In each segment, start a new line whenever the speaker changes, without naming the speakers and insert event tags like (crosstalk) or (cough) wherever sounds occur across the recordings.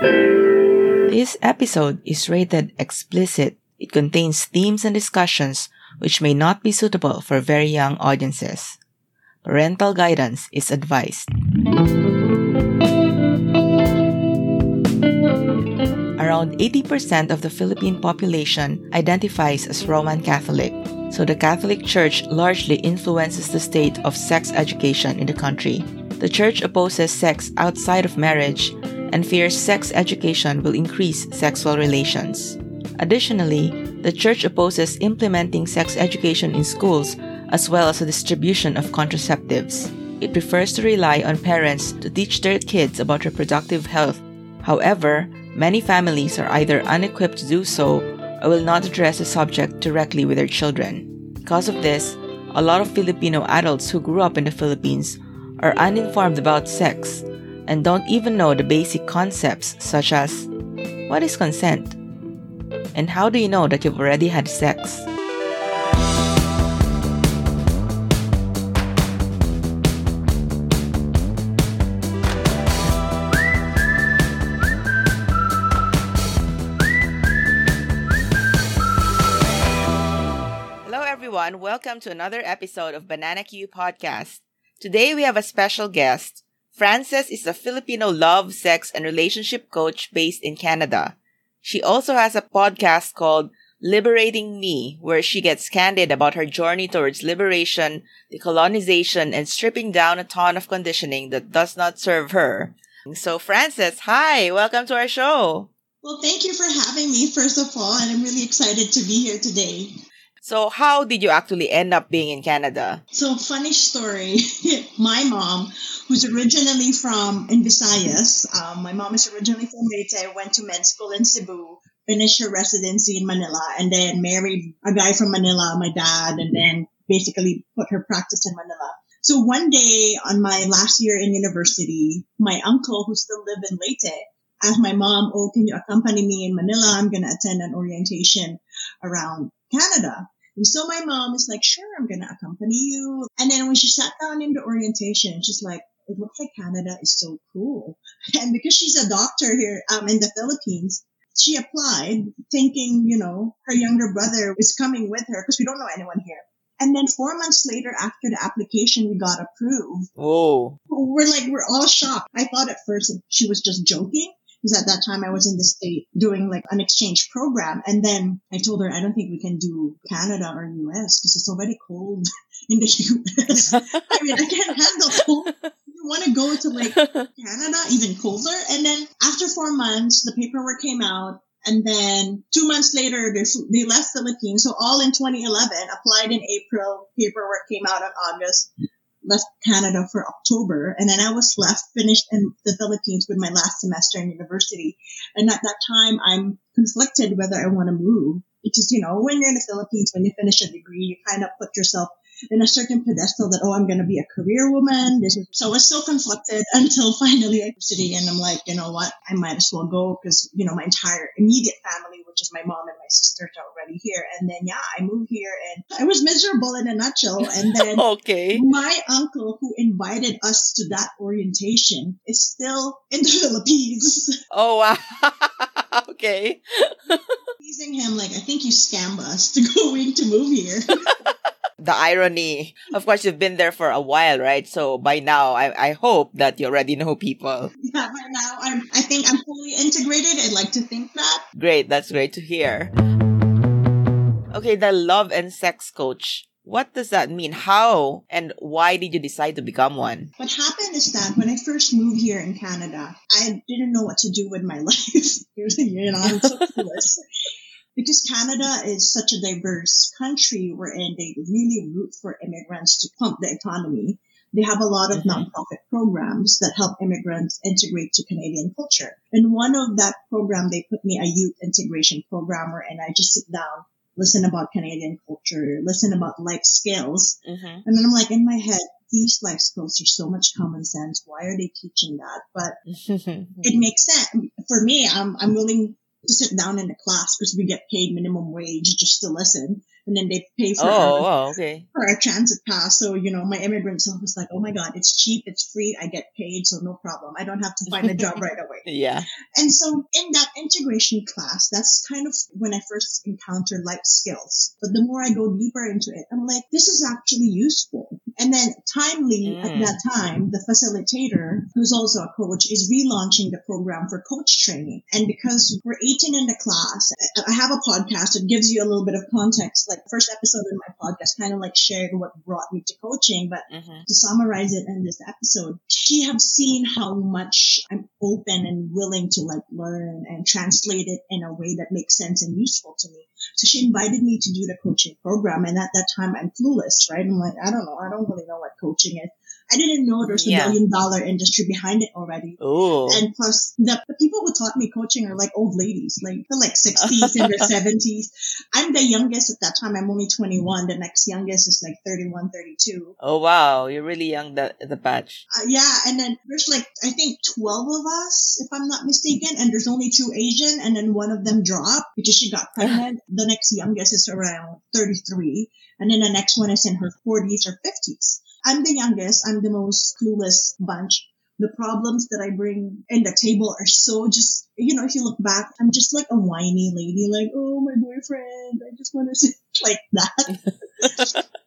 This episode is rated explicit. It contains themes and discussions which may not be suitable for very young audiences. Parental guidance is advised. Around 80% of the Philippine population identifies as Roman Catholic, so the Catholic Church largely influences the state of sex education in the country. The Church opposes sex outside of marriage and fears sex education will increase sexual relations. Additionally, the Church opposes implementing sex education in schools as well as the distribution of contraceptives. It prefers to rely on parents to teach their kids about reproductive health. However, many families are either unequipped to do so or will not address the subject directly with their children. Because of this, a lot of Filipino adults who grew up in the Philippines are uninformed about sex and don't even know the basic concepts such as what is consent? And how do you know that you've already had sex? Hello, everyone. Welcome to another episode of Banana Q Podcast. Today we have a special guest. Frances is a Filipino love, sex, and relationship coach based in Canada. She also has a podcast called Liberating Me, where she gets candid about her journey towards liberation, decolonization, and stripping down a ton of conditioning that does not serve her. So, Frances, hi, welcome to our show.
Well, thank you for having me, first of all, and I'm really excited to be here today.
So, how did you actually end up being in Canada?
So, funny story. (laughs) my mom, who's originally from in Visayas, um, my mom is originally from Leyte, went to med school in Cebu, finished her residency in Manila, and then married a guy from Manila, my dad, and then basically put her practice in Manila. So one day on my last year in university, my uncle, who still lived in Leyte, asked my mom, "Oh, can you accompany me in Manila? I'm going to attend an orientation around Canada." And so my mom is like, sure, I'm going to accompany you. And then when she sat down in the orientation, she's like, it looks like Canada is so cool. (laughs) And because she's a doctor here um, in the Philippines, she applied thinking, you know, her younger brother is coming with her because we don't know anyone here. And then four months later, after the application, we got approved.
Oh.
We're like, we're all shocked. I thought at first she was just joking because at that time I was in the state doing like an exchange program. And then I told her, I don't think we can do Canada or US because it's already cold (laughs) in the US. I mean, I can't handle cold. You want to go to like Canada, even colder. And then after four months, the paperwork came out. And then two months later, they, they left the Philippines. So all in 2011, applied in April, paperwork came out in August left Canada for October, and then I was left finished in the Philippines with my last semester in university. And at that time, I'm conflicted whether I want to move because you know when you're in the Philippines, when you finish a degree, you kind of put yourself in a certain pedestal that oh I'm going to be a career woman. This is, so I was so conflicted (laughs) until finally I city, and I'm like you know what I might as well go because you know my entire immediate family, which is my mom and my sisters, are already here. And then yeah, I moved here and I was miserable in a nutshell. And then (laughs)
okay.
my uncle who invited us to that orientation is still in (laughs) the Philippines.
Oh wow. okay.
Teasing him like I think you scammed us to going to move here.
The irony. Of course, you've been there for a while, right? So by now, I, I hope that you already know people. (laughs)
Yeah, by now, I'm, I think I'm fully integrated. I'd like to think that.
Great. That's great to hear. Okay, the love and sex coach. What does that mean? How and why did you decide to become one?
What happened is that when I first moved here in Canada, I didn't know what to do with my (laughs) life. (laughs) you know, I'm so clueless because Canada is such a diverse country wherein they really root for immigrants to pump the economy. They have a lot of mm-hmm. nonprofit programs that help immigrants integrate to Canadian culture. And one of that program, they put me a youth integration programmer and I just sit down, listen about Canadian culture, listen about life skills. Mm-hmm. And then I'm like in my head, these life skills are so much common sense. Why are they teaching that? But (laughs) it makes sense. For me, I'm, I'm willing to sit down in the class because we get paid minimum wage just to listen. And then they pay for
Oh, wow, okay.
for a transit pass. So, you know, my immigrant self was like, oh my God, it's cheap, it's free, I get paid, so no problem. I don't have to find a job (laughs) right away.
Yeah.
And so in that integration class, that's kind of when I first encountered life skills. But the more I go deeper into it, I'm like, this is actually useful. And then timely at
Mm.
that time, the facilitator, who's also a coach, is relaunching the program for coach training. And because we're 18 in the class, I have a podcast that gives you a little bit of context. Like first episode in my podcast kind of like shared what brought me to coaching, but
hmm
to summarize it in this episode, she have seen how much I'm open and willing to like learn and translate it in a way that makes sense and useful to me. So she invited me to do the coaching program. And at that time I'm clueless, right? I'm like, I don't know. I don't really know what coaching is. I didn't know there's a
Yeah.
million dollar industry behind it already.
Ooh.
And plus, the, the people who taught me coaching are like old ladies, like they're like 60s and their 70s. (laughs) I'm the youngest at that time. I'm only 21. The next youngest is like 31, 32.
Oh, wow. You're really young, the, the batch.
Uh, yeah, and then there's like I think twelve of us, if I'm not mistaken, and there's only two Asian, and then one of them dropped because she got (laughs) pregnant. the next youngest is around 33, and then the next one is in her 40s or 50s. I'm the youngest. I'm the most clueless bunch. The problems that I bring in the table are so just, you know, if you look back, I'm just like a whiny lady, like, oh, my boyfriend, I just want to say (laughs) like that. (laughs)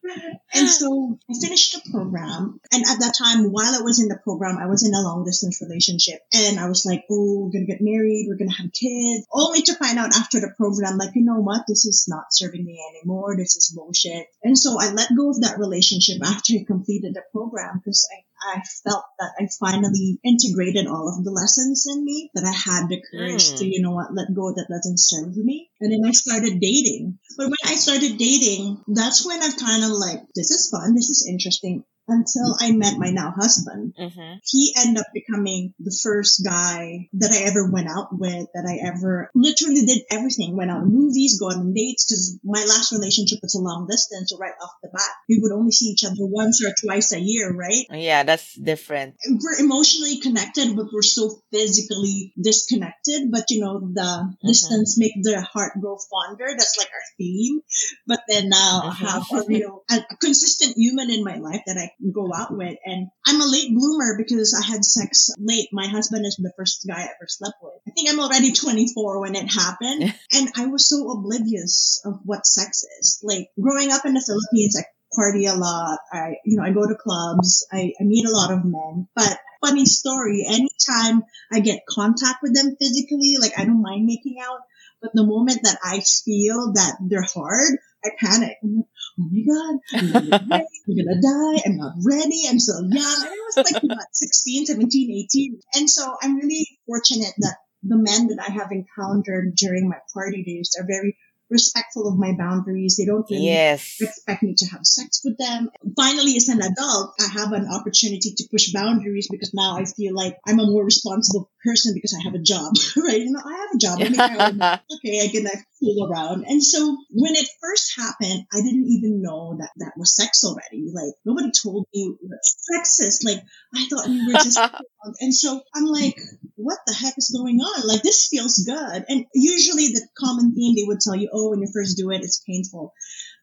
And so I finished the program. And at that time, while I was in the program, I was in a long distance relationship. And I was like, oh, we're going to get married. We're going to have kids. Only to find out after the program, like, you know what? This is not serving me anymore. This is bullshit. And so I let go of that relationship (laughs) after I completed the program because I I felt that I finally integrated all of the lessons in me, that I had the courage
Mm.
to, you know what, let go that doesn't serve me. And then I started dating. But when I started dating, that's when I kind of like, this is fun, this is interesting. Until I met my now husband.
Mm-hmm.
He ended up becoming the first guy that I ever went out with, that I ever literally did everything. Went out movies, go on dates, because my last relationship was a long distance. So right off the bat, we would only see each other once or twice a year, right?
Yeah, that's different.
we're emotionally connected, but we're so physically disconnected. But you know, the distance make the heart grow fonder. That's like our theme. But then now I
Mhm.
have a real, a, consistent human in my life that I go out with. And I'm a late bloomer because I had sex late. My husband is the first guy I ever slept with. I think I'm already (laughs) 24 when it happened. and I was so oblivious of what sex is. Like growing up in the Philippines, I party a lot. I, you know, I go to clubs. I, I meet a lot of men. But funny story, anytime I get contact with them physically, like I don't mind making out. But the moment that I feel that they're hard, I panic. I'm like, oh my God, I'm gonna, get. I'm (laughs) gonna die. I'm not ready. I'm so young. I was like, (laughs) what, 16, 17, 18. And so I'm really fortunate that the men that I have encountered during my party days are very respectful of my boundaries. They don't really
Yes.
expect me to have sex with them. Finally, as an adult, I have an opportunity to push boundaries because now I feel like I'm a more responsible person because I have a job, (laughs) right? You know, I have a job. I own (laughs) okay, I can like fool around. And so when it first happened, I didn't even know that that was sex already. Like nobody told me sex is. Like I thought we were just, (laughs) and so I'm like, what the heck is going on? Like this feels good. And usually the common theme they would tell you, oh, when you first do it, it's painful.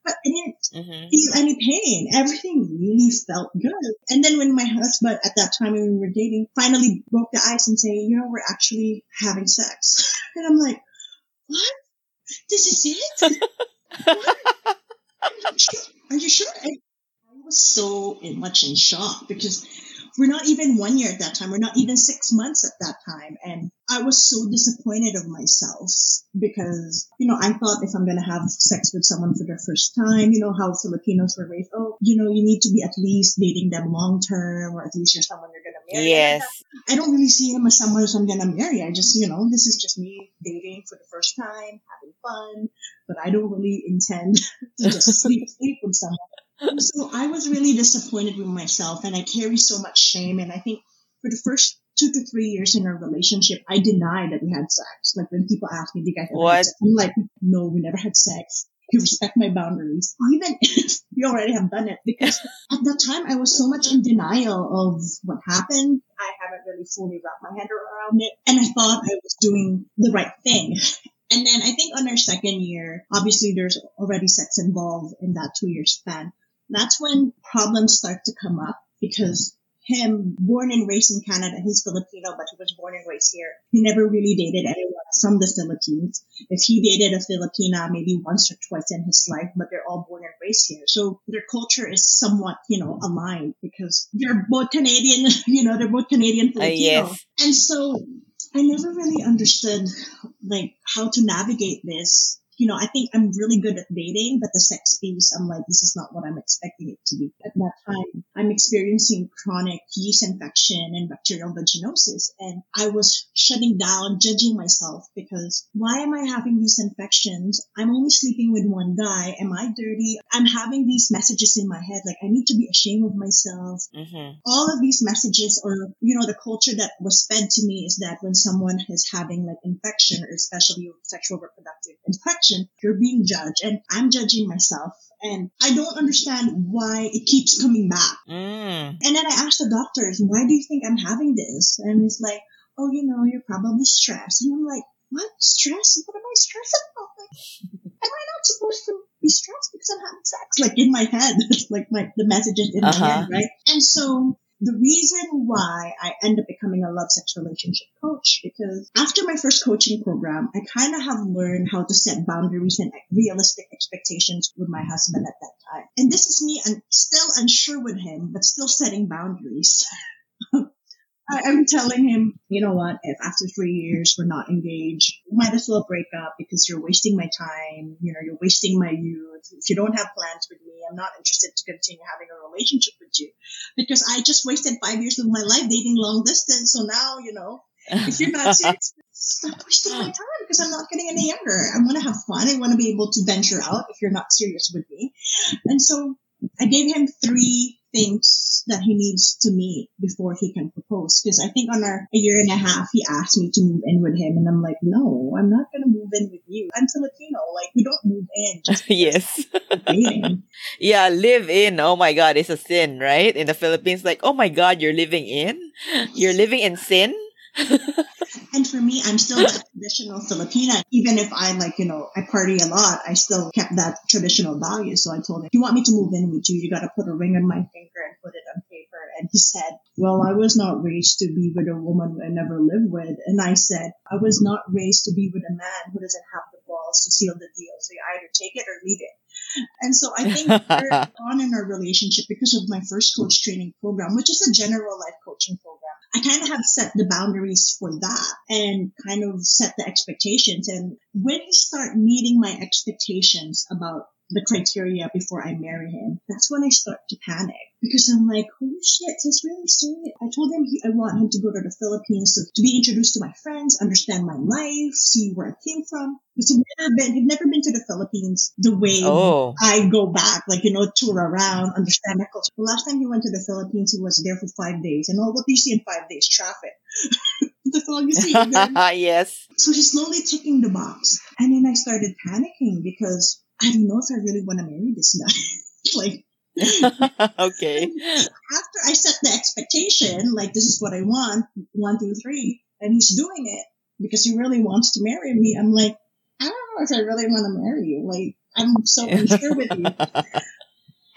But I didn't
hmm
feel any pain. Everything really felt good. And then when my husband at that time when we were dating finally broke the ice and say, you know, we're actually having sex. (laughs) And I'm like, what? This is it? (laughs) What? Are you sure? Are you sure? I, I was so much in shock because we're not even one year at that time. We're not even six months at that time. And I was so disappointed of myself because, you know, I thought if I'm going to have sex with someone for the first time, you know, how Filipinos were raised, oh, you know, you need to be at least dating them long term or at least you're someone you're going to marry.
Yes.
I don't really see him as someone I'm going to marry. I just, you know, this is just me dating for the first time, having fun, but I don't really intend (laughs) to just sleep, sleep with someone. So I was really disappointed with myself and I carry so much shame. And I think for the first two to three years in our relationship, I denied that we had sex. Like when people ask me, do you guys
What?
have sex? I'm like, no, we never had sex. You respect my boundaries, even (laughs) if we already have done it. Because (laughs) at that time, I was so much in denial of what happened. I haven't really fully wrapped my head around it. And I thought I was doing the right thing. And then I think on our second year, obviously there's already sex involved in that two year span. That's when problems start to come up because him, born and raised in Canada, he's Filipino, but he was born and raised here. He never really dated anyone from the Philippines. If he dated a Filipina maybe once or twice in his life, but they're all born and raised here. So their culture is somewhat, you know, aligned because they're both Canadian, (laughs) you know, they're both Canadian Filipino. Uh, yes. And so I never really understood like how to navigate this you know, I think I'm really good at dating, but the sex piece, I'm like, this is not what I'm expecting it to be. At that time, I'm experiencing chronic yeast infection and bacterial vaginosis. And I was shutting down, judging myself because why am I having these infections? I'm only sleeping with one guy. Am I dirty? I'm having these messages in my head, like I need to be ashamed of myself. Mm-hmm. All of these messages or, you know, the culture that was fed to me is that when someone is having like infection or especially sexual reproductive infection, you're being judged and I'm judging myself and I don't understand why it keeps coming back. Mm. And then I asked the doctors, why do you think I'm having this? And it's like, oh, you know, you're probably stressed. And I'm like, what? Stress? What am I stressed about? Like, (laughs) am I not supposed to be stressed because I'm having sex? Like in my head, (laughs) it's like my, the messages in uh-huh. my head, right? And so the reason why I end up becoming a love sex relationship coach because after my first coaching program, I kind of have learned how to set boundaries and realistic expectations with my husband at that time. And this is me and still unsure with him, but still setting boundaries. (laughs) I, am telling him, you know what, if after three years we're not engaged, might as well break up because you're wasting my time, you know, you're wasting my youth. If you don't have plans with me, I'm not interested to continue having a relationship with you. Because I just wasted five years of my life dating long distance. So now, you know, if you're not serious, (laughs) stop wasting my time because I'm not getting any younger. I want to have fun. I want to be able to venture out if you're not serious with me. And so I gave him three things that he needs to meet before he can propose. Because I think on our a year and a half, he asked me to move in with him, and I'm like, no, I'm not gonna move in with you. I'm Filipino. Like we don't move in. (laughs)
yes. (laughs) yeah, live in. Oh my God, it's a sin, right? In the Philippines, like, oh my God, you're living in. You're living in sin. (laughs)
And for me, I'm still that traditional Filipina. Even if I'm like, you know, I party a lot, I still kept that traditional value. So I told him, if you want me to move in with you, you got to put a ring on my finger and put it on paper. And he said, well, I was not raised to be with a woman I never lived with. And I said, I was not raised to be with a man who doesn't have the balls to seal the deal. So you either take it or leave it. And so I think (laughs) on in our relationship because of my first coach training program, which is a general life coaching program I kind of have set the boundaries for that and kind of set the expectations. And when you start meeting my expectations about the criteria before I marry him, that's when I start to panic because I'm like, holy shit, he's really serious. I told him he, I want him to go to the Philippines to, to be introduced to my friends, understand my life, see where I came from. Because he'd never been, he'd never been to the Philippines the way oh. I go back, like, you know, tour around, understand my culture. The last time he went to the Philippines, he was there for five days. And all what do you see in five days? Traffic. (laughs) That's all you see. (laughs)
yes.
So he's slowly ticking the box. And then I started panicking because I don't know if I really want to marry this guy. (laughs) like, (laughs)
okay.
After I set the expectation, like this is what I want, one, two, three, and he's doing it because he really wants to marry me. I'm like, I don't know if I really want to marry you. Like, I'm so unsure with you. (laughs)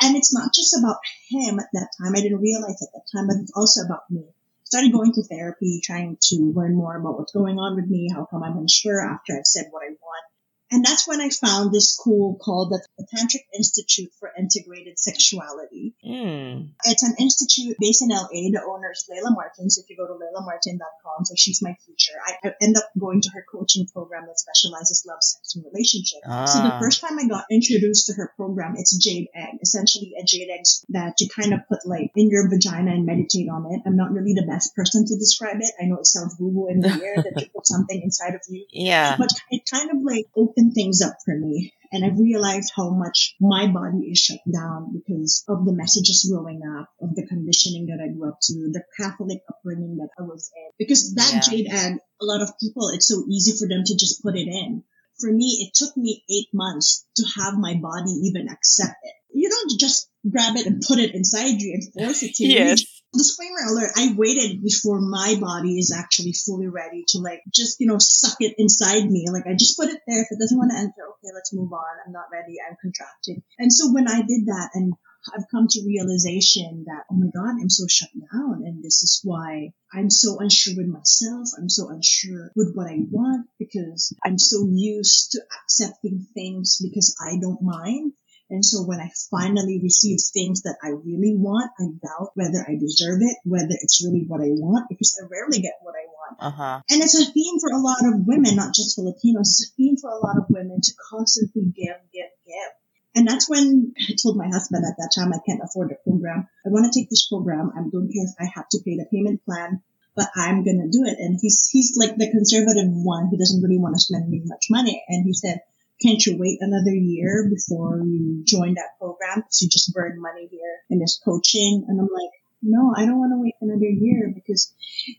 And it's not just about him at that time. I didn't realize at that time, but it's also about me. Started going to therapy, trying to learn more about what's going on with me, how come I'm unsure after I've said what I want. And that's when I found this school called the, Tantric Institute for Integrated Sexuality. Mm. It's an institute based in LA. The owner is Layla Martins. If you go to laylamartin.com, so she's my teacher. I, I end up going to her coaching program that specializes love, sex, and relationship. Ah. So the first time I got introduced to her program, it's jade egg. Essentially, a jade egg that you kind of put like in your vagina and meditate on it. I'm not really the best person to describe it. I know it sounds woo woo in the air that you put something inside of you.
Yeah.
But it kind of like opens opened things up for me. And I realized how much my body is shut down because of the messages growing up, of the conditioning that I grew up to, the Catholic upbringing that I was in. Because that yeah. jade and a lot of people, it's so easy for them to just put it in. For me, it took me eight months to have my body even accept it. You don't just grab it and put it inside you and force it to
yes.
Disclaimer alert, I waited before my body is actually fully ready to like just, you know, suck it inside me. Like I just put it there. If it doesn't want to enter, okay, let's move on. I'm not ready. I'm contracting. And so when I did that and I've come to realization that, oh my God, I'm so shut down. And this is why I'm so unsure with myself. I'm so unsure with what I want because I'm so used to accepting things because I don't mind. And so when I finally receive things that I really want, I doubt whether I deserve it, whether it's really what I want, because I rarely get what I want.
Uh-huh.
And it's a theme for a lot of women, not just Filipinos. It's a theme for a lot of women to constantly give, give, give. And that's when I told my husband at that time I can't afford the program. I want to take this program. I don't care if I have to pay the payment plan, but I'm gonna do it. And he's he's like the conservative one. He doesn't really want to spend me much money. And he said, can't you wait another year before you join that program? Because you just burn money here in this coaching. And I'm like, no, I don't want to wait another year because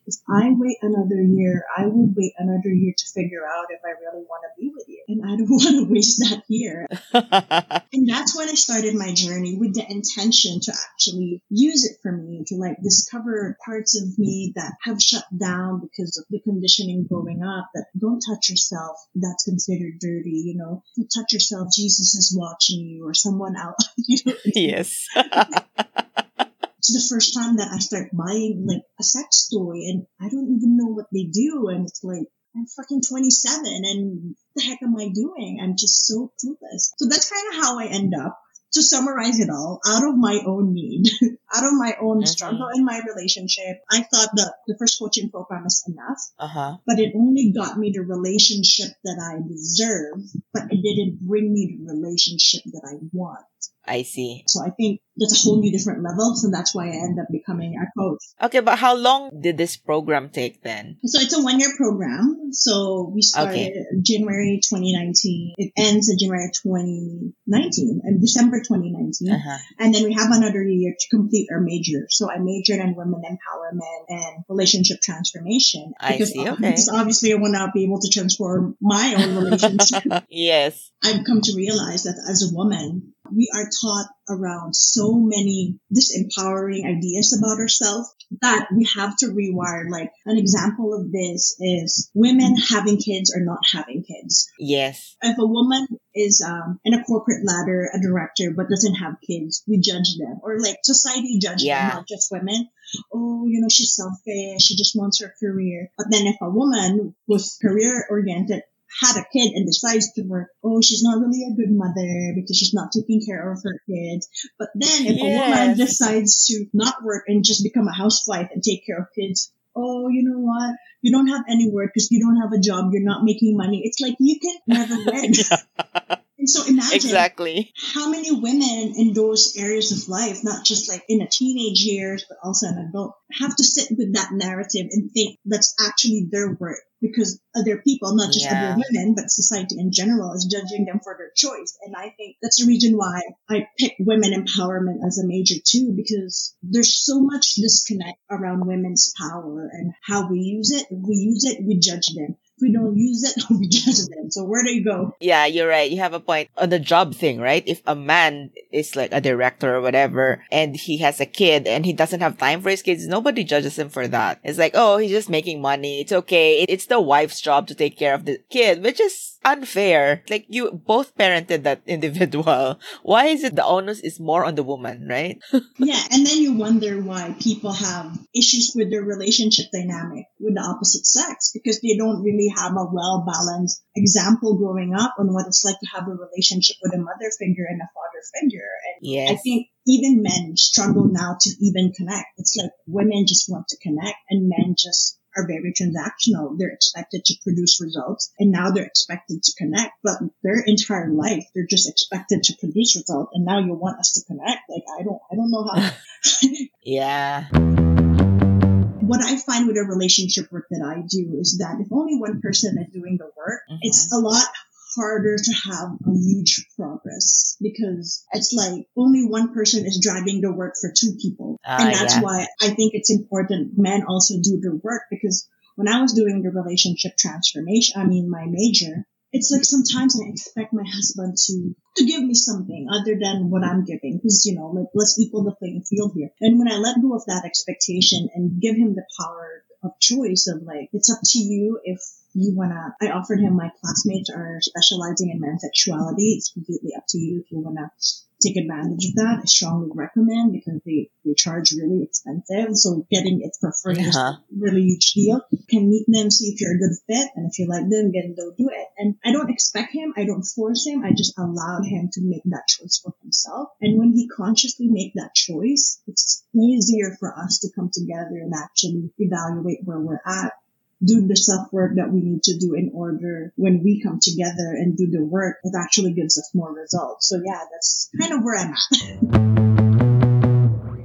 if I wait another year, I would wait another year to figure out if I really want to be with you. And I don't (laughs) want to waste that year. (laughs) and that's when I started my journey with the intention to actually use it for me, to like discover parts of me that have shut down because of the conditioning growing up that don't touch yourself. That's considered dirty, you know. You touch yourself, Jesus is watching you or someone else. You know? (laughs)
yes.
It's the first time that I start buying like a sex toy and I don't even know what they do. And it's like, I'm fucking 27 and the heck am I doing? I'm just so clueless. So that's kind of how I end up. To summarize it all, out of my own need, (laughs) out of my own
Mhm.
struggle in my relationship, I thought that the first coaching program was enough,
Uh-huh.
but it only got me the relationship that I deserve, but it didn't bring me the relationship that I want.
I see.
So I think that's a whole new different level. So that's why I end up becoming a coach.
Okay, but how long did this program take then?
So it's a one year program. So we started January 2019. It ends in January 2019 and December 2019.
Uh-huh.
And then we have another year to complete our major. So I majored in women empowerment and relationship transformation.
I see, okay.
Because obviously I want to be able to transform my own relationship. (laughs)
yes.
I've come to realize that as a woman, we are taught around so many disempowering ideas about ourselves that we have to rewire. Like an example of this is women having kids or not having kids.
Yes.
If a woman is um, in a corporate ladder, a director, but doesn't have kids, we judge them. Or like society judges
Yeah.
them, not just women. Oh, you know, she's selfish. She just wants her career. But then if a woman was career oriented had a kid and decides to work, oh, she's not really a good mother because she's not taking care of her kids. But then if a woman decides to not work and just become a housewife and take care of kids, oh, you know what? You don't have any work because you don't have a job. You're not making money. It's like you can never win. (laughs) and so imagine
Exactly.
how many women in those areas of life, not just like in the teenage years, but also an adult, have to sit with that narrative and think that's actually their work because other people, not just
Yeah.
other women, but society in general is judging them for their choice. And I think that's the reason why I picked women empowerment as a major too, because there's so much disconnect around women's power and how we use it. We use it, we judge them. We don't use it, we judge them. So where do you go?
Yeah, you're right. You have a point on the job thing, right? If a man is like a director or whatever and he has a kid and he doesn't have time for his kids, nobody judges him for that. It's like, oh, he's just making money. It's okay. It's the wife's job to take care of the kid, which is unfair. Like you both parented that (laughs) individual. Why is it the onus is more on the woman, right? (laughs)
Yeah, and then you wonder why people have issues with their relationship dynamic with the opposite sex because they don't really have a well balanced example growing up on what it's like to have a relationship with a mother figure and a father figure. And I think even men struggle now to even connect. It's like women just want to connect and men just are very transactional. They're expected to produce results and now they're expected to connect, but their entire life, they're just expected to produce results. And now you want us to connect. Like, I don't, I don't know how. (laughs) (laughs)
Yeah.
What I find with a relationship work that I do is that if only one person is doing the work,
Mhm.
it's a lot harder to have a huge progress because it's like only one person is driving the work for two people.
Ah,
and that's
yeah.
why I think it's important men also do the work because when I was doing the relationship transformation, I mean, my major, it's like sometimes I expect my husband to to give me something other than what I'm giving, because you know, like let's equal the playing field here. And when I let go of that expectation and give him the power of choice of like, it's up to you if you wanna. I offered him my classmates are specializing in men's sexuality. It's completely up to you if you wanna take advantage of that. I strongly recommend because they, they charge really expensive. So getting it for free is
Uh-huh.
a really huge deal. Can meet them, see if you're a good fit, and if you like them, then they'll do it. And I don't expect him, I don't force him, I just allowed him to make that choice for himself. And when he consciously make that choice, it's easier for us to come together and actually evaluate where we're at do the self work that we need to do in order when we come together and do the work, it actually gives us more results. So yeah, that's kind of where I'm at.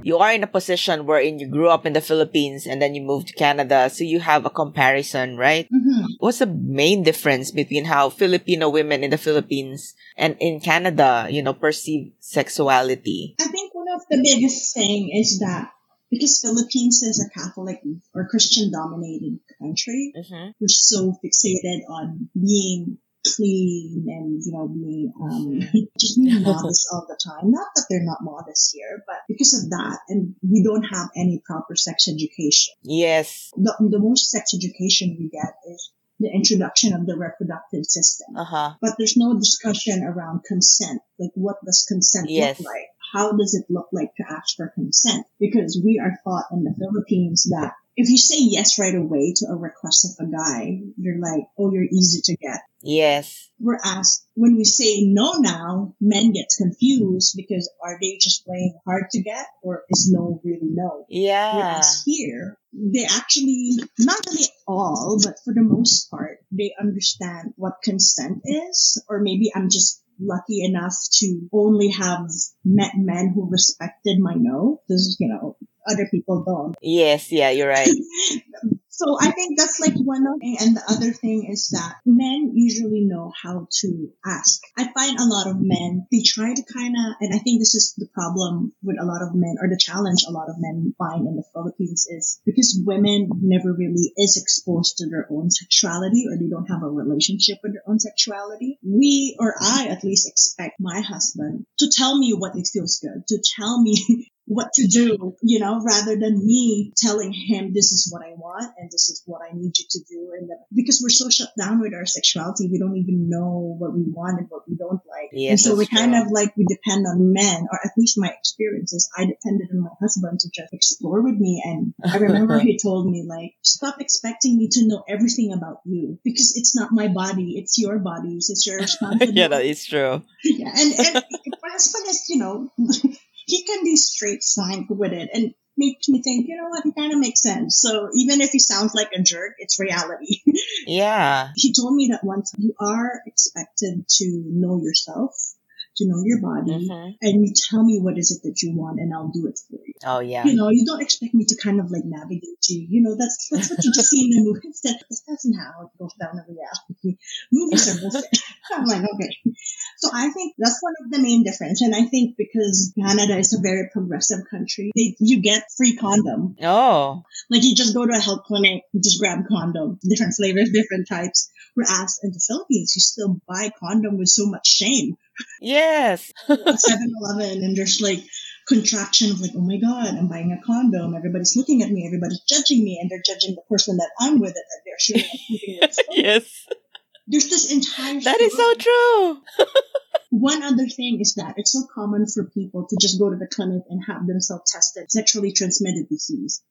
You are in a position wherein you grew up in the Philippines and then you moved to Canada, so you have a comparison, right?
Mhm.
What's the main difference between how Filipino women in the Philippines and in Canada, you know, perceive sexuality?
I think one of the biggest thing is that because Philippines is a Catholic or Christian dominated country,
Mm-hmm.
we're so fixated on being clean and you know being um (laughs) just being (laughs) modest all the time not that they're not modest here but because of that and we don't have any proper sex education
Yes.
the, the most sex education we get is the introduction of the reproductive system
Uh huh.
but there's no discussion around consent. Like, what does consent
Yes.
look like? How does it look like to ask for consent? Because we are taught in the Philippines that if you say yes right away to a request of a guy, you're like, oh, you're easy to get.
Yes.
We're asked when we say no now, men get confused because are they just playing hard to get or is no really no?
Yeah.
Whereas here, they actually, not really all, but for the most part, they understand what consent is, or maybe I'm just lucky enough to only have met men who respected my no, because, you know, other people don't.
Yes. Yeah. You're right. (laughs)
So I think that's like one of and the other thing is that men usually know how to ask. I find a lot of men, they try to kind of, and I think this is the problem with a lot of men or the challenge a lot of men find in the Philippines is because women never really is exposed to their own sexuality or they don't have a relationship with their own sexuality. We, or I at least expect my husband to tell me what it feels good, to tell me (laughs) what to do, you know, rather than me telling him this is what I want and this is what I need you to do. And because we're so shut down with our sexuality, we don't even know what we want and what we don't like.
Yes,
and so we kind
true.
of like we depend on men, or at least my experiences. I depended on my husband to just explore with me. And I remember (laughs) he told me like, stop expecting me to know everything about you because it's not my body, it's your body, it's your responsibility. (laughs)
yeah, that is true.
Yeah, and, and my husband is, you know, (laughs) he can be straight frank with it and makes me think, you know what, it kind of makes sense. So even if he sounds like a jerk, it's reality. (laughs)
Yeah.
he told me that once you are expected to know yourself, to know your body,
hmm
and you tell me what is it that you want and I'll do it for you.
Oh, yeah.
You know, you don't expect me to kind of like navigate you. You know, that's that's what you just see in the movies. That this isn't how it goes down in reality. Movies are bullshit. (laughs) I'm like, okay. So I think that's one of the main difference. And I think because Canada is a very progressive country, they, you get free condom.
Oh.
Like you just go to a health clinic, you just grab condom, different flavors, different types. Whereas in the Philippines, you still buy condom with so much shame.
Yes.
7-Eleven and there's like contraction of like, oh my god, I'm buying a condom. Everybody's looking at me. Everybody's judging me, and they're judging the person that I'm with. It that they're shooting. So (laughs) oh.
yes.
There's this entire.
That is so true. (laughs)
One other thing is that it's so common for people to just go to the clinic and have themselves tested sexually transmitted disease.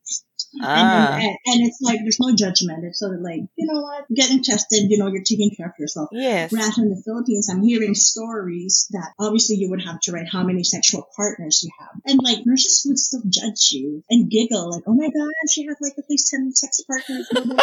Ah.
And, and, and it's like there's no judgment. It's sort of like you know what, getting tested. You know, you're taking care of yourself.
Yes.
Whereas in the Philippines, I'm hearing stories that obviously you would have to write how many sexual partners you have. And like nurses would still judge you and giggle like, oh my god, she has like at least 10 sex partners. (laughs)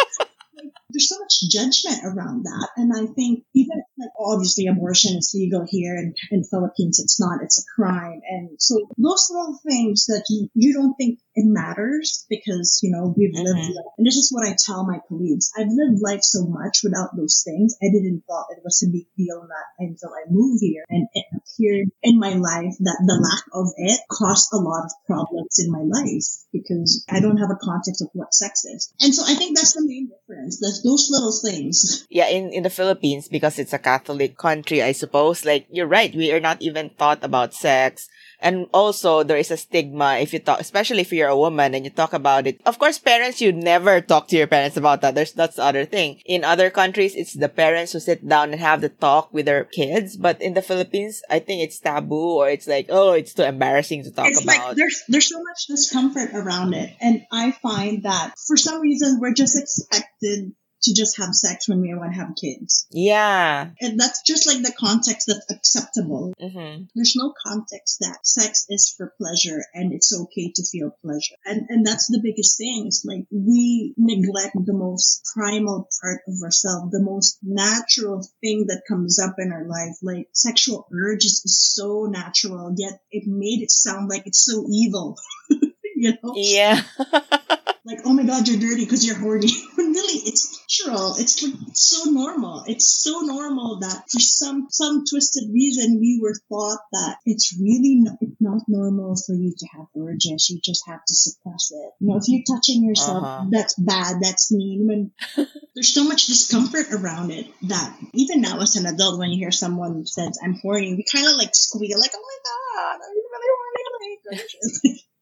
blah, blah. Like, There's so much judgment around that. And I think even like obviously abortion is legal here and in Philippines it's not, it's a crime. And so those little things that you, you don't think it matters because, you know, we've lived
Mhm.
life. And this is what I tell my colleagues. I've lived life so much without those things. I didn't thought it was a big deal that until I moved here and it appeared in my life that the lack of it caused a lot of problems in my life because I don't have a context of what sex is. And so I think that's the main difference. The just those little things. (laughs)
Yeah, in, in the Philippines, because it's a Catholic country, I suppose, like, you're right, we are not even taught about sex. And also, there is a stigma if you talk, especially if you're a woman and you talk about it. Of course, parents, you never talk to your parents about that. There's, that's the other thing. In other countries, it's the parents who sit down and have the talk with their kids. But in the Philippines, I think it's taboo or it's like, oh, it's too embarrassing to talk
it's
about.
Like there's, there's so much discomfort around it. And I find that for some reason, we're just expected to just have sex when we want to have kids.
Yeah.
And that's just like the context that's acceptable.
Mm-hmm.
There's no context that sex is for pleasure and it's okay to feel pleasure. And, and that's the biggest thing. It's like we neglect the most primal part of ourselves, the most natural thing that comes up in our life. Like sexual urges is so natural, yet it made it sound like it's so evil. (laughs) you know?
Yeah. (laughs)
like, oh my god, you're dirty because you're horny. (laughs) really, it's natural. It's like it's so normal. It's so normal that for some some twisted reason we were thought that it's really not, it's not normal for you to have urges. You just have to suppress it. You know, if you're touching yourself, uh-huh. that's bad. That's mean. When (laughs) there's so much discomfort around it that even now as an adult, when you hear someone says I'm horny, we kind of like squeal, like, oh my god, are you really horny? (laughs)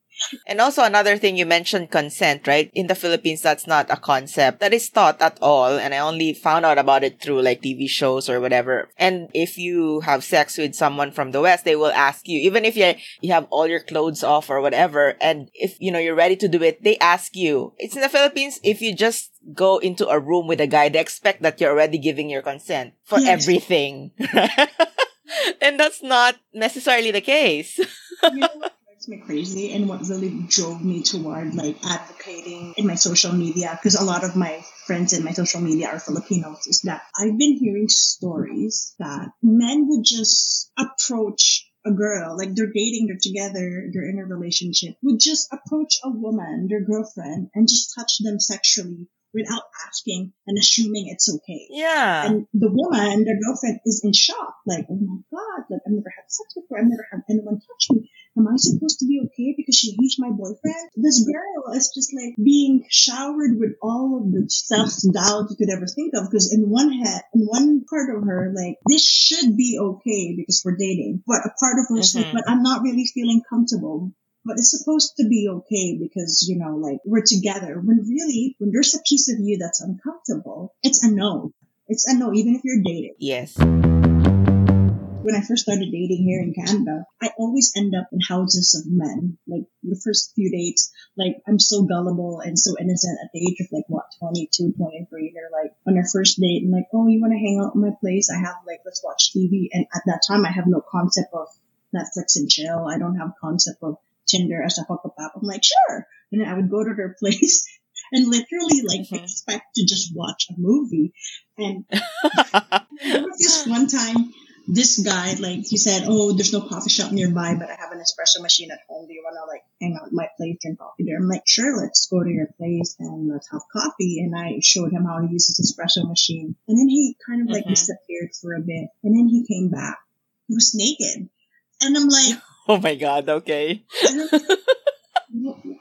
And also another thing you mentioned consent, right? In the Philippines, that's not a concept that is taught at all. And I only found out about it through like TV shows or whatever. And if you have sex with someone from the West, they will ask you, even if you, you have all your clothes off or whatever. And if, you know, you're ready to do it, they ask you. It's in the Philippines. If you just go into a room with a guy, they expect that you're already giving your consent for yes. everything. (laughs) and that's not necessarily the case.
you know me crazy and what really drove me toward like advocating in my social media because a lot of my friends in my social media are Filipinos is that I've been hearing stories that men would just approach a girl, like they're dating, they're together, they're in a relationship, would just approach a woman, their girlfriend, and just touch them sexually without asking and assuming it's okay.
Yeah.
And the woman, their girlfriend, is in shock, like, oh my god, like I've never had sex before, I've never had anyone touch me am I supposed to be okay because she he's my boyfriend? This girl is just like being showered with all of the self-doubt you could ever think of because in one head, in one part of her, like, this should be okay because we're dating. But a part of her mm-hmm. like, but I'm not really feeling comfortable but it's supposed to be okay because, you know, like we're together. When really, when there's a piece of you that's uncomfortable, it's a no. It's a no, even if you're dating.
Yes
when I first started dating here in Canada, I always end up in houses of men. Like the first few dates, like I'm so gullible and so innocent at the age of like what, 22, 23. They're like on our first date and like, oh, you want to hang out in my place? I have like, let's watch TV. And at that time, I have no concept of Netflix and chill. I don't have concept of Tinder as a hookup app. I'm like, sure. And then I would go to their (laughs) place and literally like mm-hmm. expect to just watch a movie. And (laughs) there was this one time this guy, like, he said, "Oh, there's no coffee shop nearby, but I have an espresso machine at home. Do you want to like hang out at my place, drink coffee there?" I'm like, "Sure, let's go to your place and let's have coffee." And I showed him how to use his espresso machine, and then he kind of like mm-hmm. disappeared for a bit, and then he came back. He was naked, and I'm like, (laughs) (laughs)
"Oh my god, okay."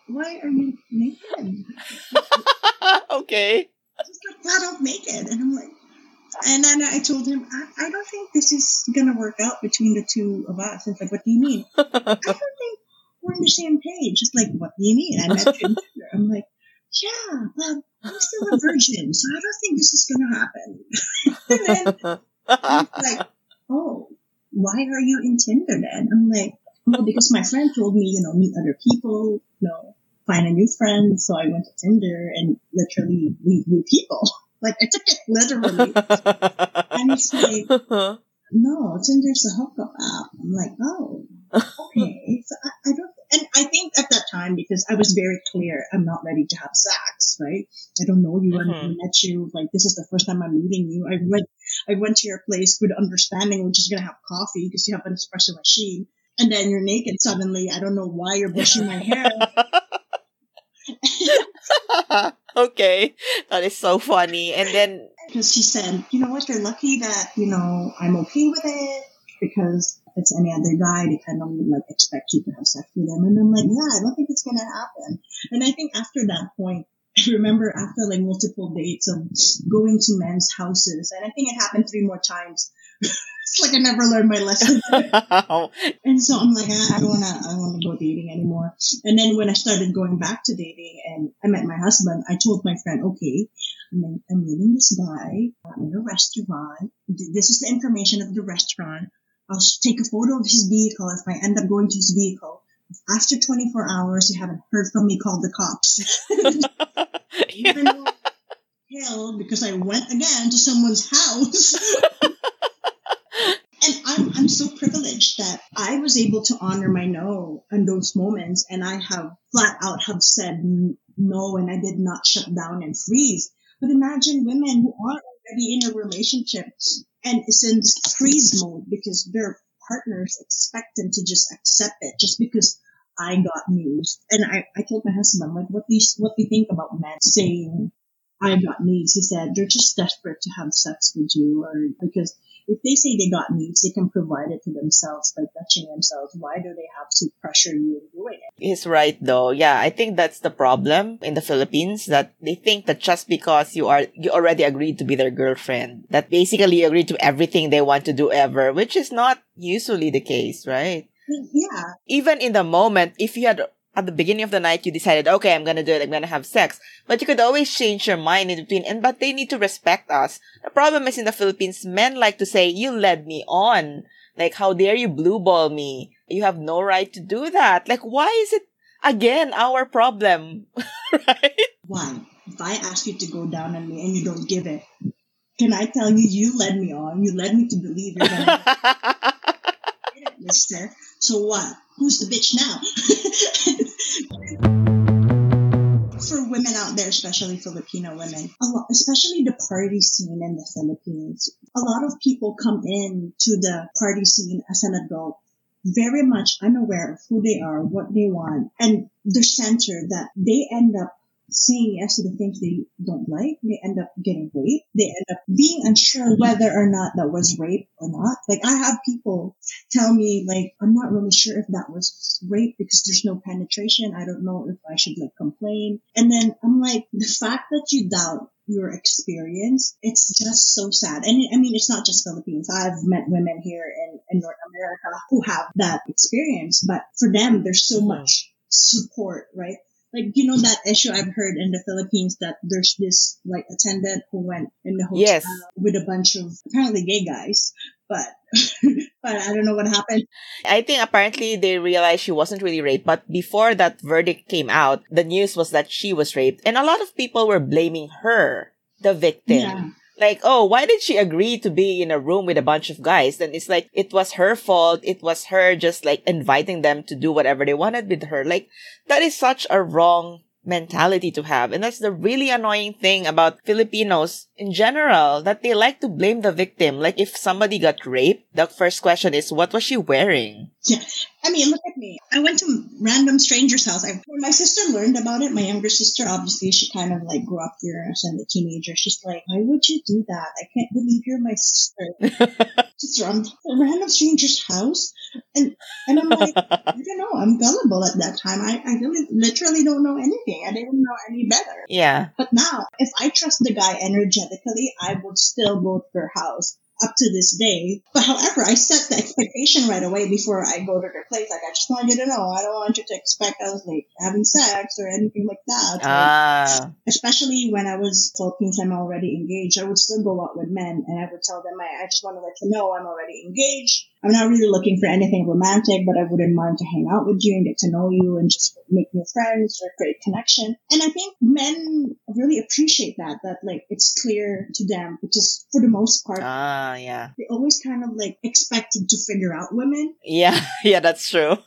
Why are you naked? (laughs)
okay.
Just like flat out naked, and I'm like and then I told him, I, I don't think this is going to work out between the two of us. It's like, what do you mean? (laughs) I don't think we're on the same page. It's like, what do you mean? I met you I'm like, yeah, but I'm still a virgin, so I don't think this is going to happen. and then I'm like, oh, why are you in Tinder then? I'm like, well, because my friend told me, you know, meet other people, you know, find a new friend. So I went to Tinder and literally meet new people. (laughs) Like I took it literally. (laughs) and it's like, no, Tinder's a hookup app. I'm like, oh, okay. (laughs) So I, I, don't, and I think at that time because I was very clear, I'm not ready to have sex, right? I don't know you. Mm-hmm. I met you. Like this is the first time I'm meeting you. I went, I went to your place with understanding we're just gonna have coffee because you have an espresso machine, and then you're naked suddenly. I don't know why you're brushing my hair. (laughs)
okay. That is so funny. And then.
Because she said, you know what, you're lucky that, you know, I'm okay with it because if it's any other guy, they kind of like expect you to have sex with them. And I'm like, yeah, I don't think it's going to happen. And I think after that point, (laughs) I remember after like multiple dates of going to men's houses, and I think it happened three more times. (laughs) it's like I never learned my lesson. (laughs) and so I'm like, I, I don't wanna, I don't wanna go dating anymore. And then when I started going back to dating, and I met my husband, I told my friend, okay, I'm, I'm meeting this guy in a restaurant. This is the information of the restaurant. I'll take a photo of his vehicle if I end up going to his vehicle. After 24 hours, you haven't heard from me, call the cops. (laughs) Even though hell, because I went again to someone's house. (laughs) I'm so privileged that I was able to honor my no in those moments. And I have flat out have said no and I did not shut down and freeze. But imagine women who are already in a relationship and is in freeze mode because their partners expect them to just accept it just because I got news. And I, I told my husband, I'm like, what do you, what do you think about men saying I got needs? He said, they're just desperate to have sex with you or because if they say they got needs, they can provide it to themselves by touching themselves. Why do they have to pressure you into doing it?
He's right though. Yeah, I think that's the problem in the Philippines that they think that just because you are you already agreed to be their girlfriend, that basically you agreed to everything they want to do ever, which is not usually the case, right?
Yeah.
Even in the moment, if you had at the beginning of the night you decided, okay, I'm gonna do it, I'm gonna have sex. But you could always change your mind in between, and but they need to respect us. The problem is in the Philippines, men like to say, you led me on. Like, how dare you blue ball me? You have no right to do that. Like, why is it again our problem? (laughs) right?
Why? If I ask you to go down on me and you don't give it, can I tell you you led me on? You led me to believe you're gonna (laughs) mister. So what? Who's the bitch now? (laughs) For women out there, especially Filipino women, a lot, especially the party scene in the Philippines, a lot of people come in to the party scene as an adult very much unaware of who they are, what they want, and the center that they end up saying yes to the things they don't like, they end up getting raped. They end up being unsure whether or not that was rape or not. Like I have people tell me like, I'm not really sure if that was rape because there's no penetration. I don't know if I should like complain. And then I'm like, the fact that you doubt your experience, it's just so sad. And I mean, it's not just Philippines. I've met women here in, in North America who have that experience, but for them, there's so much support, right? Like you know that issue I've heard in the Philippines that there's this like attendant who went in the hotel
Yes.
with a bunch of apparently gay guys, but (laughs) but I don't know what happened.
I think apparently they realized she wasn't really raped, but before that verdict came out, the news was that she was raped, and a lot of people were blaming her, the victim.
Yeah.
Like, oh, why did she agree to be in a room with a bunch of guys? Then it's like, it was her fault. It was her just like inviting them to do whatever they wanted with her. Like, that is such a wrong mentality to have. And that's the really annoying thing about Filipinos in general, that they like to blame the victim. Like, if somebody got raped, the first question is, what was she wearing?
I mean, look at me. I went to random stranger's house. I, when my sister learned about it, my younger sister, obviously, she kind of like grew up here as a teenager. She's like, why would you do that? I can't believe you're my sister. (laughs) Just from a random stranger's house. And, and I'm like, (laughs) I don't know. I'm gullible at that time. I, I really, literally don't know anything. I didn't know any better.
yeah.
But now, if I trust the guy energetically, I would still go to their house up to this day. But however, I set the expectation right away before I go to their place. Like, I just want you to know, I don't want you to expect I was like having sex or anything like that. Like,
Ah.
especially when I was Philippines, I'm already engaged. I would still go out with men and I would tell them, I, I just want to let you know I'm already engaged. I'm not really looking for anything romantic, but I wouldn't mind to hang out with you and get to know you and just make new friends or create connection. And I think men really appreciate that, that like it's clear to them because for the most part,
Ah, yeah.
they always kind of like expected to figure out women.
Yeah. (laughs) Yeah, that's true. (laughs)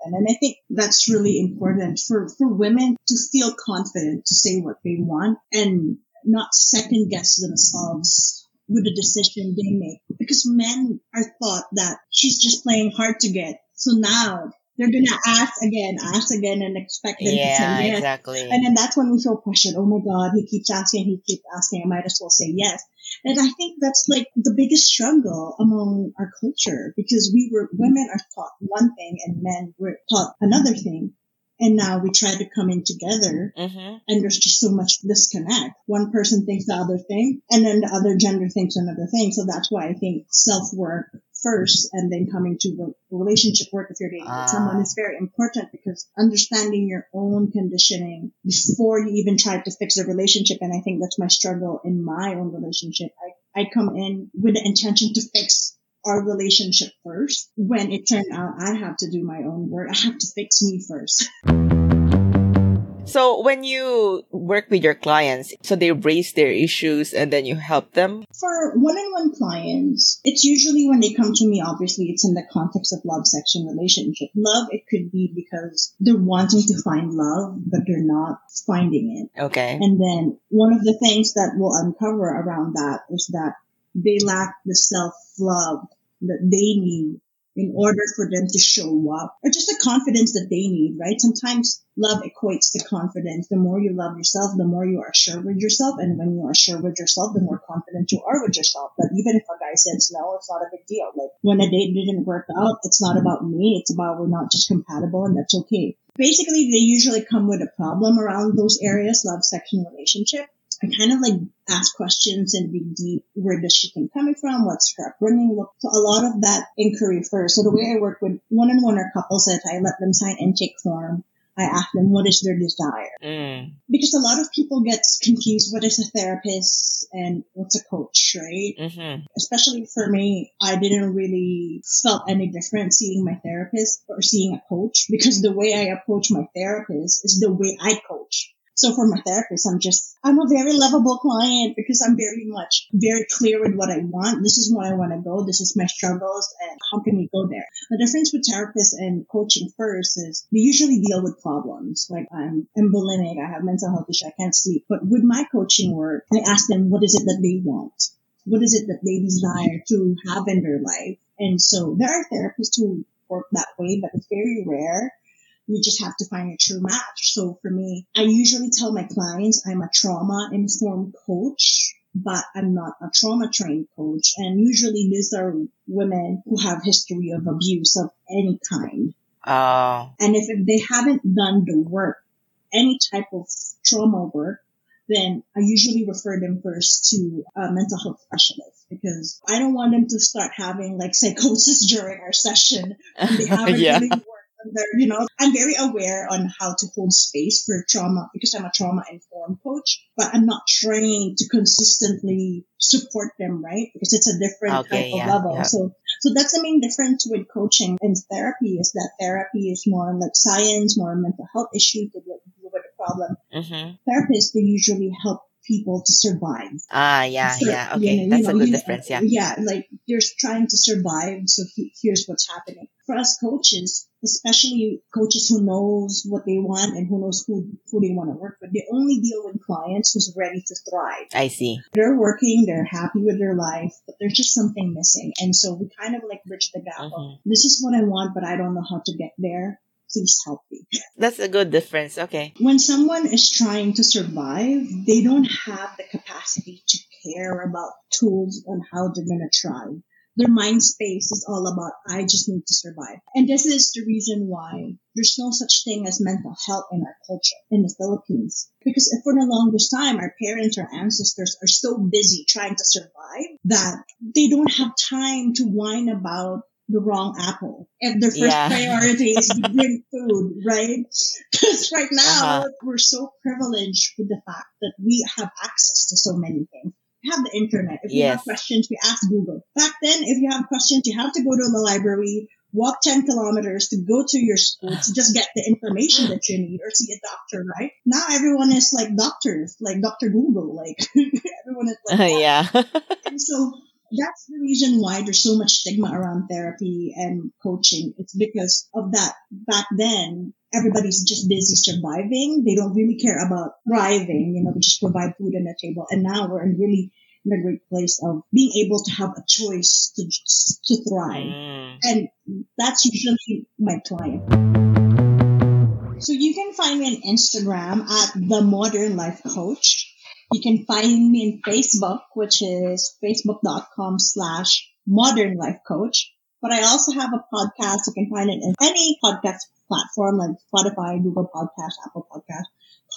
And I think that's really important for, for women to feel confident to say what they want and not second guess themselves with the decision they make. Because men are thought that she's just playing hard to get. So now they're gonna ask again, ask again and expect them to
yeah,
say yes.
exactly.
And then that's when we feel pressured. Oh my God, he keeps asking, he keeps asking. I might as well say yes. And I think that's like the biggest struggle among our culture because we were, women are taught one thing and men were taught another thing. And now we try to come in together
Mm-hmm.
and there's just so much disconnect. One person thinks the other thing and then the other gender thinks another thing. So that's why I think self work first and then coming to the relationship work if you're dating
Ah.
someone is very important because understanding your own conditioning before you even try to fix the relationship. And I think that's my struggle in my own relationship. I, I come in with the intention to fix our relationship first when it turned out I have to do my own work. I have to fix me first.
So when you work with your clients, so they raise their issues and then you help them.
For one-on-one clients, it's usually when they come to me, obviously it's in the context of love, section, relationship. Love, it could be because they're wanting to find love, but they're not finding it.
Okay.
And then one of the things that we'll uncover around that is that they lack the self-love that they need in order for them to show up or just the confidence that they need, right? Sometimes love equates to confidence. The more you love yourself, the more you are sure with yourself. And when you are sure with yourself, the more confident you are with yourself. But even if a guy says no, it's not a big deal. Like when a date didn't work out, it's not about me. It's about we're not just compatible and that's okay. Basically, they usually come with a problem around those areas, love, section, relationship. I kind of like ask questions and be deep. Where does she think coming from? What's her upbringing? Look, so a lot of that inquiry first. So the way I work with one-on-one or couples that I let them sign intake form. I ask them what is their desire
Mm.
because a lot of people get confused. What is a therapist and what's a coach, right?
Mm-hmm.
Especially for me, I didn't really felt any different seeing my therapist or seeing a coach because the way I approach my therapist is the way I coach. So for my therapist, I'm just, I'm a very lovable client because I'm very much, very clear with what I want. This is where I want to go. This is my struggles and how can we go there? The difference with therapists and coaching first is we usually deal with problems. Like I'm, I'm bulimic. I have mental health issues. I can't sleep. But with my coaching work, I ask them, what is it that they want? What is it that they desire to have in their life? And so there are therapists who work that way, but it's very rare you just have to find a true match. So for me, I usually tell my clients I'm a trauma informed coach, but I'm not a trauma trained coach. And usually these are women who have history of abuse of any kind.
Oh.
And if they haven't done the work, any type of trauma work, then I usually refer them first to a mental health specialist because I don't want them to start having like psychosis (laughs) during our session and they (laughs) haven't
yeah.
really worked you know, I'm very aware on how to hold space for trauma because I'm a trauma informed coach, but I'm not trained to consistently support them, right? Because it's a different
Okay,
type of
yeah,
level.
yeah.
So, so that's the main difference with coaching and therapy is that therapy is more like science, more mental health issues to deal with the problem.
Mm-hmm.
Therapists, they usually help people to survive.
Ah, yeah,
So,
yeah.
you
Okay,
know- you
that's a good difference. Yeah.
Yeah, like they're trying to survive. So he, here's what's happening for us coaches, especially coaches who knows what they want and who knows who who they want to work with. They only deal with clients who's ready to thrive.
I see.
They're working, they're happy with their life, but there's just something missing. And so we kind of like bridge the gap. of,
Mhm.
This is what I want, but I don't know how to get there. Please help me.
That's a good difference. Okay.
when someone is trying to survive, they don't have the capacity to care about tools on how they're going to try. Their mind space is all about, I just need to survive. And this is the reason why there's no such thing as mental health in our culture in the Philippines. Because for the longest time, our parents or ancestors are so busy trying to survive that they don't have time to whine about the wrong apple. And their first
Yeah.
priority is to (laughs) bring food, right? (laughs) Because right now
Uh-huh.
we're so privileged with the fact that we have access to so many things. Have the internet. If you
Yes.
have questions, we ask Google. Back then, if you have questions, you have to go to the library, walk 10 kilometers to go to your school to just get the information that you need or see a doctor, right? Now everyone is like doctors, like Dr. Google, like (laughs) everyone is like (laughs) that.
yeah. (laughs)
And so that's the reason why there's so much stigma around therapy and coaching. It's because of that. Back then, everybody's just busy surviving. They don't really care about thriving. You know, we just provide food on the table. And now we're in really in a great place of being able to have a choice to to thrive.
Mm.
And that's usually my client. So you can find me on Instagram at the Modern Life Coach. You can find me on Facebook, which is facebook.com slash modern life coach. But I also have a podcast. You can find it in any podcast platform like Spotify, Google Podcast, Apple Podcast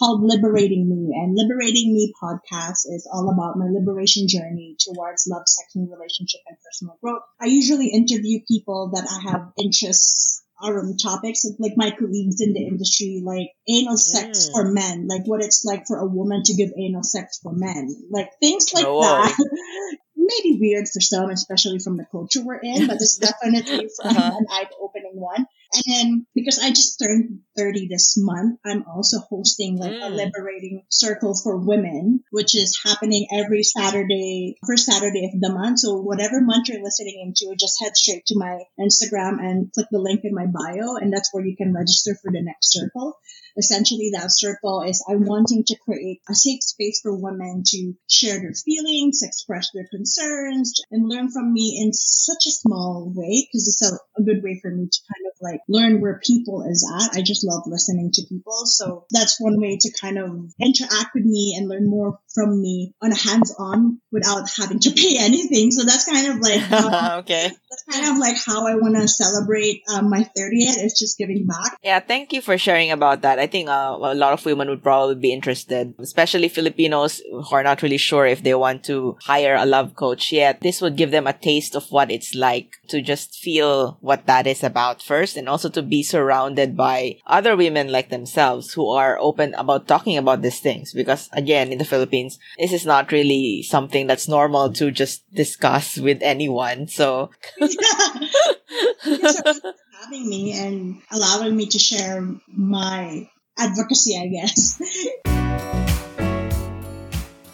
called Liberating Me. And Liberating Me podcast is all about my liberation journey towards love, sex, and relationship and personal growth. I usually interview people that I have interests um, topics like my colleagues in the industry, like anal sex mm. for men, like what it's like for a woman to give anal sex for men, like things like oh, that. (laughs) Maybe weird for some, especially from the culture we're in, but it's (laughs) definitely uh-huh. (laughs) an eye-opening one. And then because I just turned 30 this month, I'm also hosting like mm. a liberating circle for women, which is happening every Saturday, first Saturday of the month. So whatever month you're listening into, just head straight to my Instagram and click the link in my bio. And that's where you can register for the next circle essentially that circle is I'm wanting to create a safe space for women to share their feelings, express their concerns, and learn from me in such a small way because it's a, a, good way for me to kind of like learn where people is at. I just love listening to people. So that's one way to kind of interact with me and learn more from me on a hands-on without having to pay anything. So that's kind of like
um, (laughs) okay.
That's kind of like how I want to celebrate um, my 30th. It's just giving back.
Yeah, thank you for sharing about that. I think uh, a lot of women would probably be interested, especially Filipinos who are not really sure if they want to hire a love coach yet. This would give them a taste of what it's like to just feel what that is about first and also to be surrounded by other women like themselves who are open about talking about these things. Because again, in the Philippines, this is not really something that's normal to just discuss with anyone. So. (laughs) (laughs)
having me and allowing me to share my advocacy, I guess. (laughs)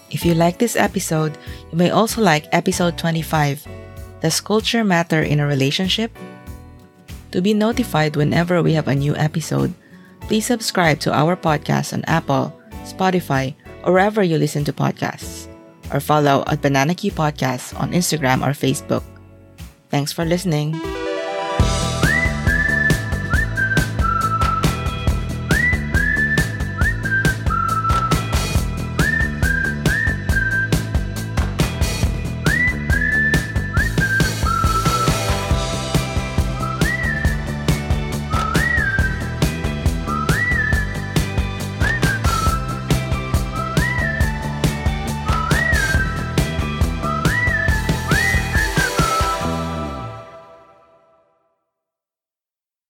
if you like this episode, you may also like episode 25 Does Culture Matter in a Relationship? To be notified whenever we have a new episode, please subscribe to our podcast on Apple, Spotify, or wherever you listen to podcasts, or follow at Banana Q Podcasts on Instagram or Facebook. Thanks for listening.